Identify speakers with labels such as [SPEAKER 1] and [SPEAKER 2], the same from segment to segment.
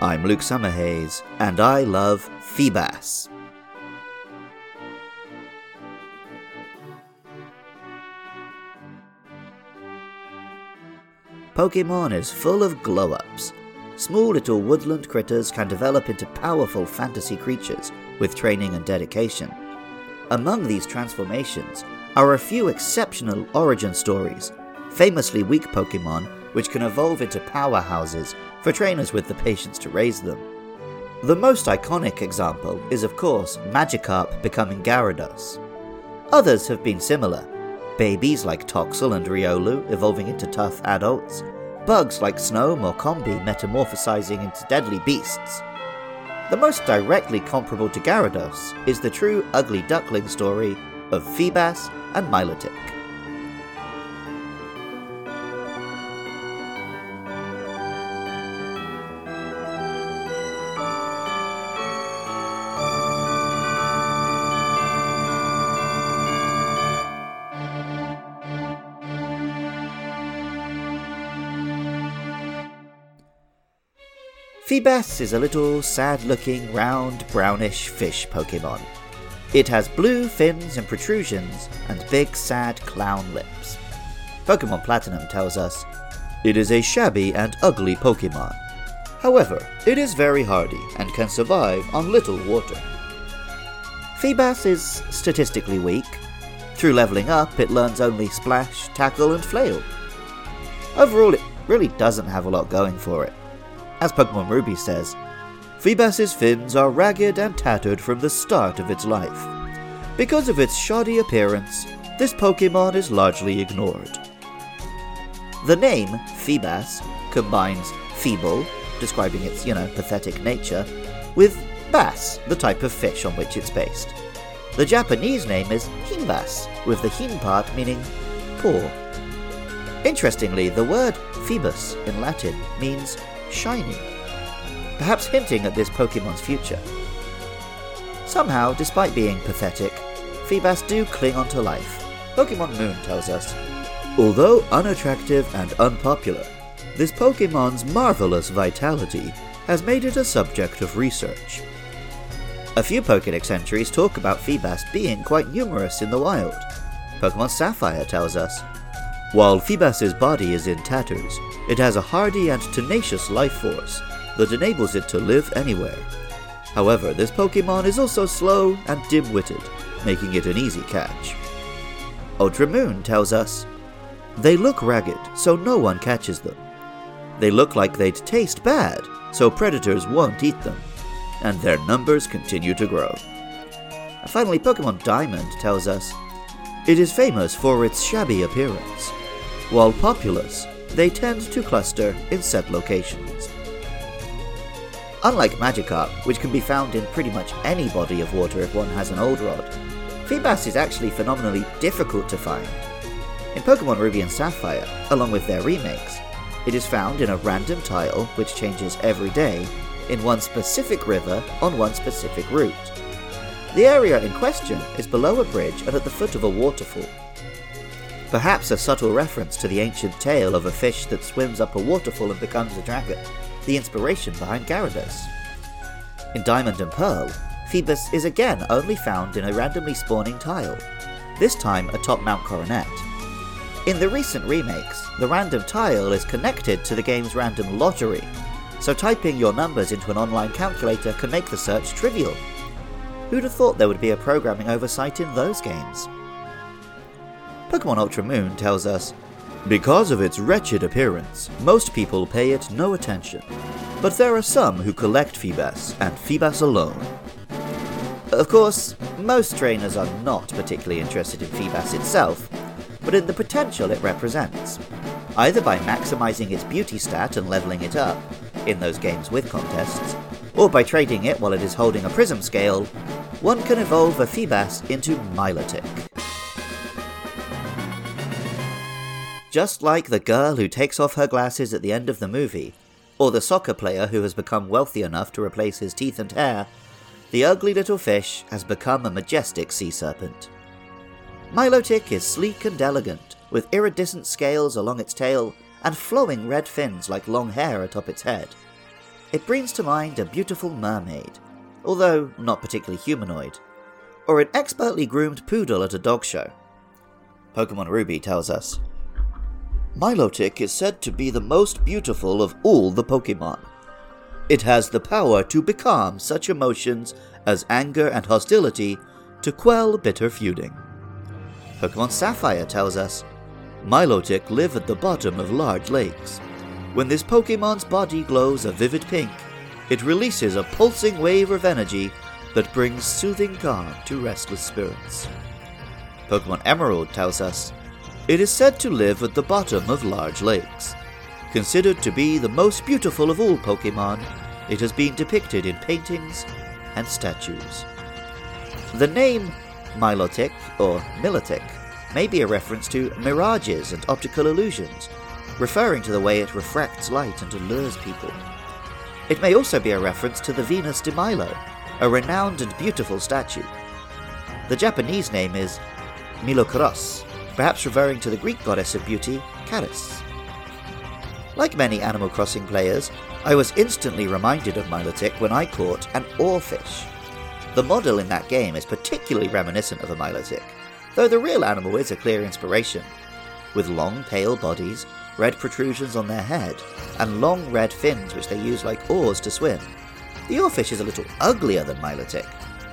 [SPEAKER 1] I'm Luke Summerhays, and I love Feebas. Pokemon is full of glow ups. Small little woodland critters can develop into powerful fantasy creatures with training and dedication. Among these transformations are a few exceptional origin stories, famously weak Pokemon which can evolve into powerhouses for trainers with the patience to raise them. The most iconic example is, of course, Magikarp becoming Gyarados. Others have been similar, babies like Toxel and Riolu evolving into tough adults, bugs like Snom or Combee metamorphosizing into deadly beasts. The most directly comparable to Gyarados is the true ugly duckling story of Feebas and Milotic. Feebas is a little sad looking, round, brownish fish Pokemon. It has blue fins and protrusions, and big, sad clown lips. Pokemon Platinum tells us it is a shabby and ugly Pokemon. However, it is very hardy and can survive on little water. Feebas is statistically weak. Through leveling up, it learns only Splash, Tackle, and Flail. Overall, it really doesn't have a lot going for it. As Pokemon Ruby says, Feebas's fins are ragged and tattered from the start of its life. Because of its shoddy appearance, this Pokemon is largely ignored. The name, Feebas, combines feeble, describing its, you know, pathetic nature, with bass, the type of fish on which it's based. The Japanese name is Hinbas, with the hin part meaning poor. Interestingly, the word Phoebus in Latin means shiny, perhaps hinting at this Pokemon's future. Somehow, despite being pathetic, Feebas do cling on to life. Pokemon Moon tells us. Although unattractive and unpopular, this Pokemon's marvelous vitality has made it a subject of research. A few Pokedex entries talk about Feebas being quite numerous in the wild. Pokemon Sapphire tells us while Feebas's body is in tatters, it has a hardy and tenacious life force that enables it to live anywhere. However, this Pokemon is also slow and dim witted, making it an easy catch. Ultra Moon tells us they look ragged, so no one catches them. They look like they'd taste bad, so predators won't eat them. And their numbers continue to grow. And finally, Pokemon Diamond tells us it is famous for its shabby appearance. While populous, they tend to cluster in set locations. Unlike Magikarp, which can be found in pretty much any body of water if one has an old rod, Feebas is actually phenomenally difficult to find. In Pokemon Ruby and Sapphire, along with their remakes, it is found in a random tile which changes every day in one specific river on one specific route. The area in question is below a bridge and at the foot of a waterfall. Perhaps a subtle reference to the ancient tale of a fish that swims up a waterfall and becomes a dragon, the inspiration behind Gyarados. In Diamond and Pearl, Feebas is again only found in a randomly spawning tile, this time atop Mount Coronet. In the recent remakes, the random tile is connected to the game's random lottery, so typing your numbers into an online calculator can make the search trivial. Who'd have thought there would be a programming oversight in those games? Pokemon Ultra Moon tells us Because of its wretched appearance, most people pay it no attention. But there are some who collect Feebas, and Feebas alone. Of course, most trainers are not particularly interested in Feebas itself, but in the potential it represents. Either by maximizing its beauty stat and leveling it up, in those games with contests, or by trading it while it is holding a prism scale, one can evolve a Feebas into Milotic. Just like the girl who takes off her glasses at the end of the movie, or the soccer player who has become wealthy enough to replace his teeth and hair, the ugly little fish has become a majestic sea serpent. Milotic is sleek and elegant, with iridescent scales along its tail and flowing red fins like long hair atop its head. it brings to mind a beautiful mermaid, although not particularly humanoid, or an expertly groomed poodle at a dog show. Pokemon Ruby tells us Milotic is said to be the most beautiful of all the Pokemon. It has the power to becalm such emotions as anger and hostility to quell bitter feuding. Pokemon Sapphire tells us Milotic live at the bottom of large lakes. When this Pokemon's body glows a vivid pink, it releases a pulsing wave of energy that brings soothing calm to restless spirits. Pokemon Emerald tells us it is said to live at the bottom of large lakes. Considered to be the most beautiful of all Pokemon, it has been depicted in paintings and statues. The name Milotic or Milotic may be a reference to mirages and optical illusions, referring to the way it refracts light and allures people. It may also be a reference to the Venus de Milo, a renowned and beautiful statue. The Japanese name is Milokaross, perhaps referring to the Greek goddess of beauty, Charis. Like many Animal Crossing players, I was instantly reminded of Milotic when I caught an oarfish. The model in that game is particularly reminiscent of a Milotic, though the real animal is a clear inspiration. With long, pale bodies, red protrusions on their head, and long red fins which they use like oars to swim. The oarfish is a little uglier than Milotic,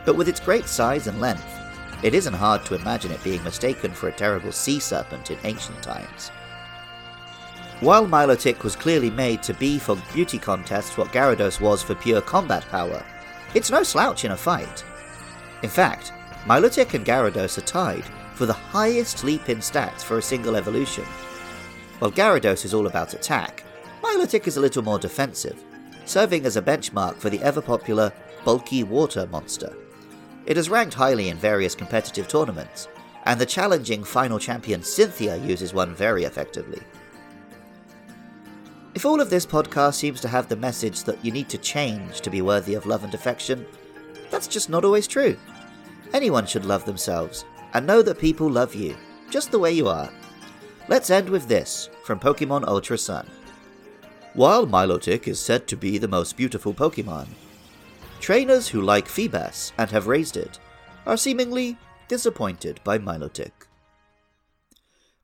[SPEAKER 1] but with its great size and length, it isn't hard to imagine it being mistaken for a terrible sea serpent in ancient times. While Milotic was clearly made to be for beauty contests what Gyarados was for pure combat power, it's no slouch in a fight. In fact, Milotic and Gyarados are tied for the highest leap in stats for a single evolution. While Gyarados is all about attack, Milotic is a little more defensive, serving as a benchmark for the ever popular bulky water monster. It is ranked highly in various competitive tournaments, and the challenging final champion Cynthia uses one very effectively. If all of this podcast seems to have the message that you need to change to be worthy of love and affection, that's just not always true. Anyone should love themselves and know that people love you, just the way you are. Let's end with this from Pokemon Ultra Sun. While Milotic is said to be the most beautiful Pokemon, trainers who like Feebas and have raised it are seemingly disappointed by Milotic.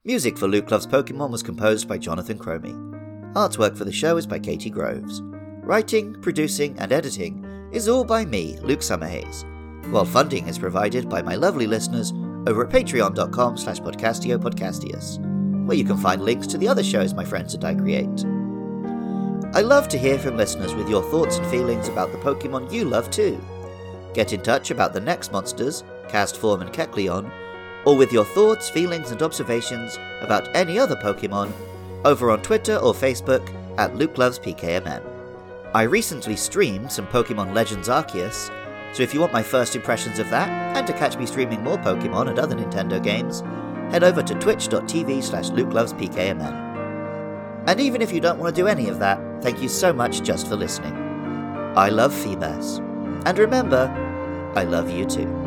[SPEAKER 1] Music for Luke Loves Pokemon was composed by Jonathan Cromie. Artwork for the show is by Katie Groves. Writing, producing, and editing is all by me, Luke Summerhays, while funding is provided by my lovely listeners over at patreon.com slash podcastio where you can find links to the other shows my friends and I create. I love to hear from listeners with your thoughts and feelings about the Pokemon you love too. Get in touch about the next monsters, Castform and Kecleon, or with your thoughts, feelings, and observations about any other Pokemon over on Twitter or Facebook at Luke Loves PKMN. I recently streamed some Pokemon Legends Arceus, so if you want my first impressions of that, and to catch me streaming more Pokemon and other Nintendo games, head over to twitch.tv slash lukelovespkmn. And even if you don't want to do any of that, thank you so much just for listening. I love Feebas. And remember, I love you too.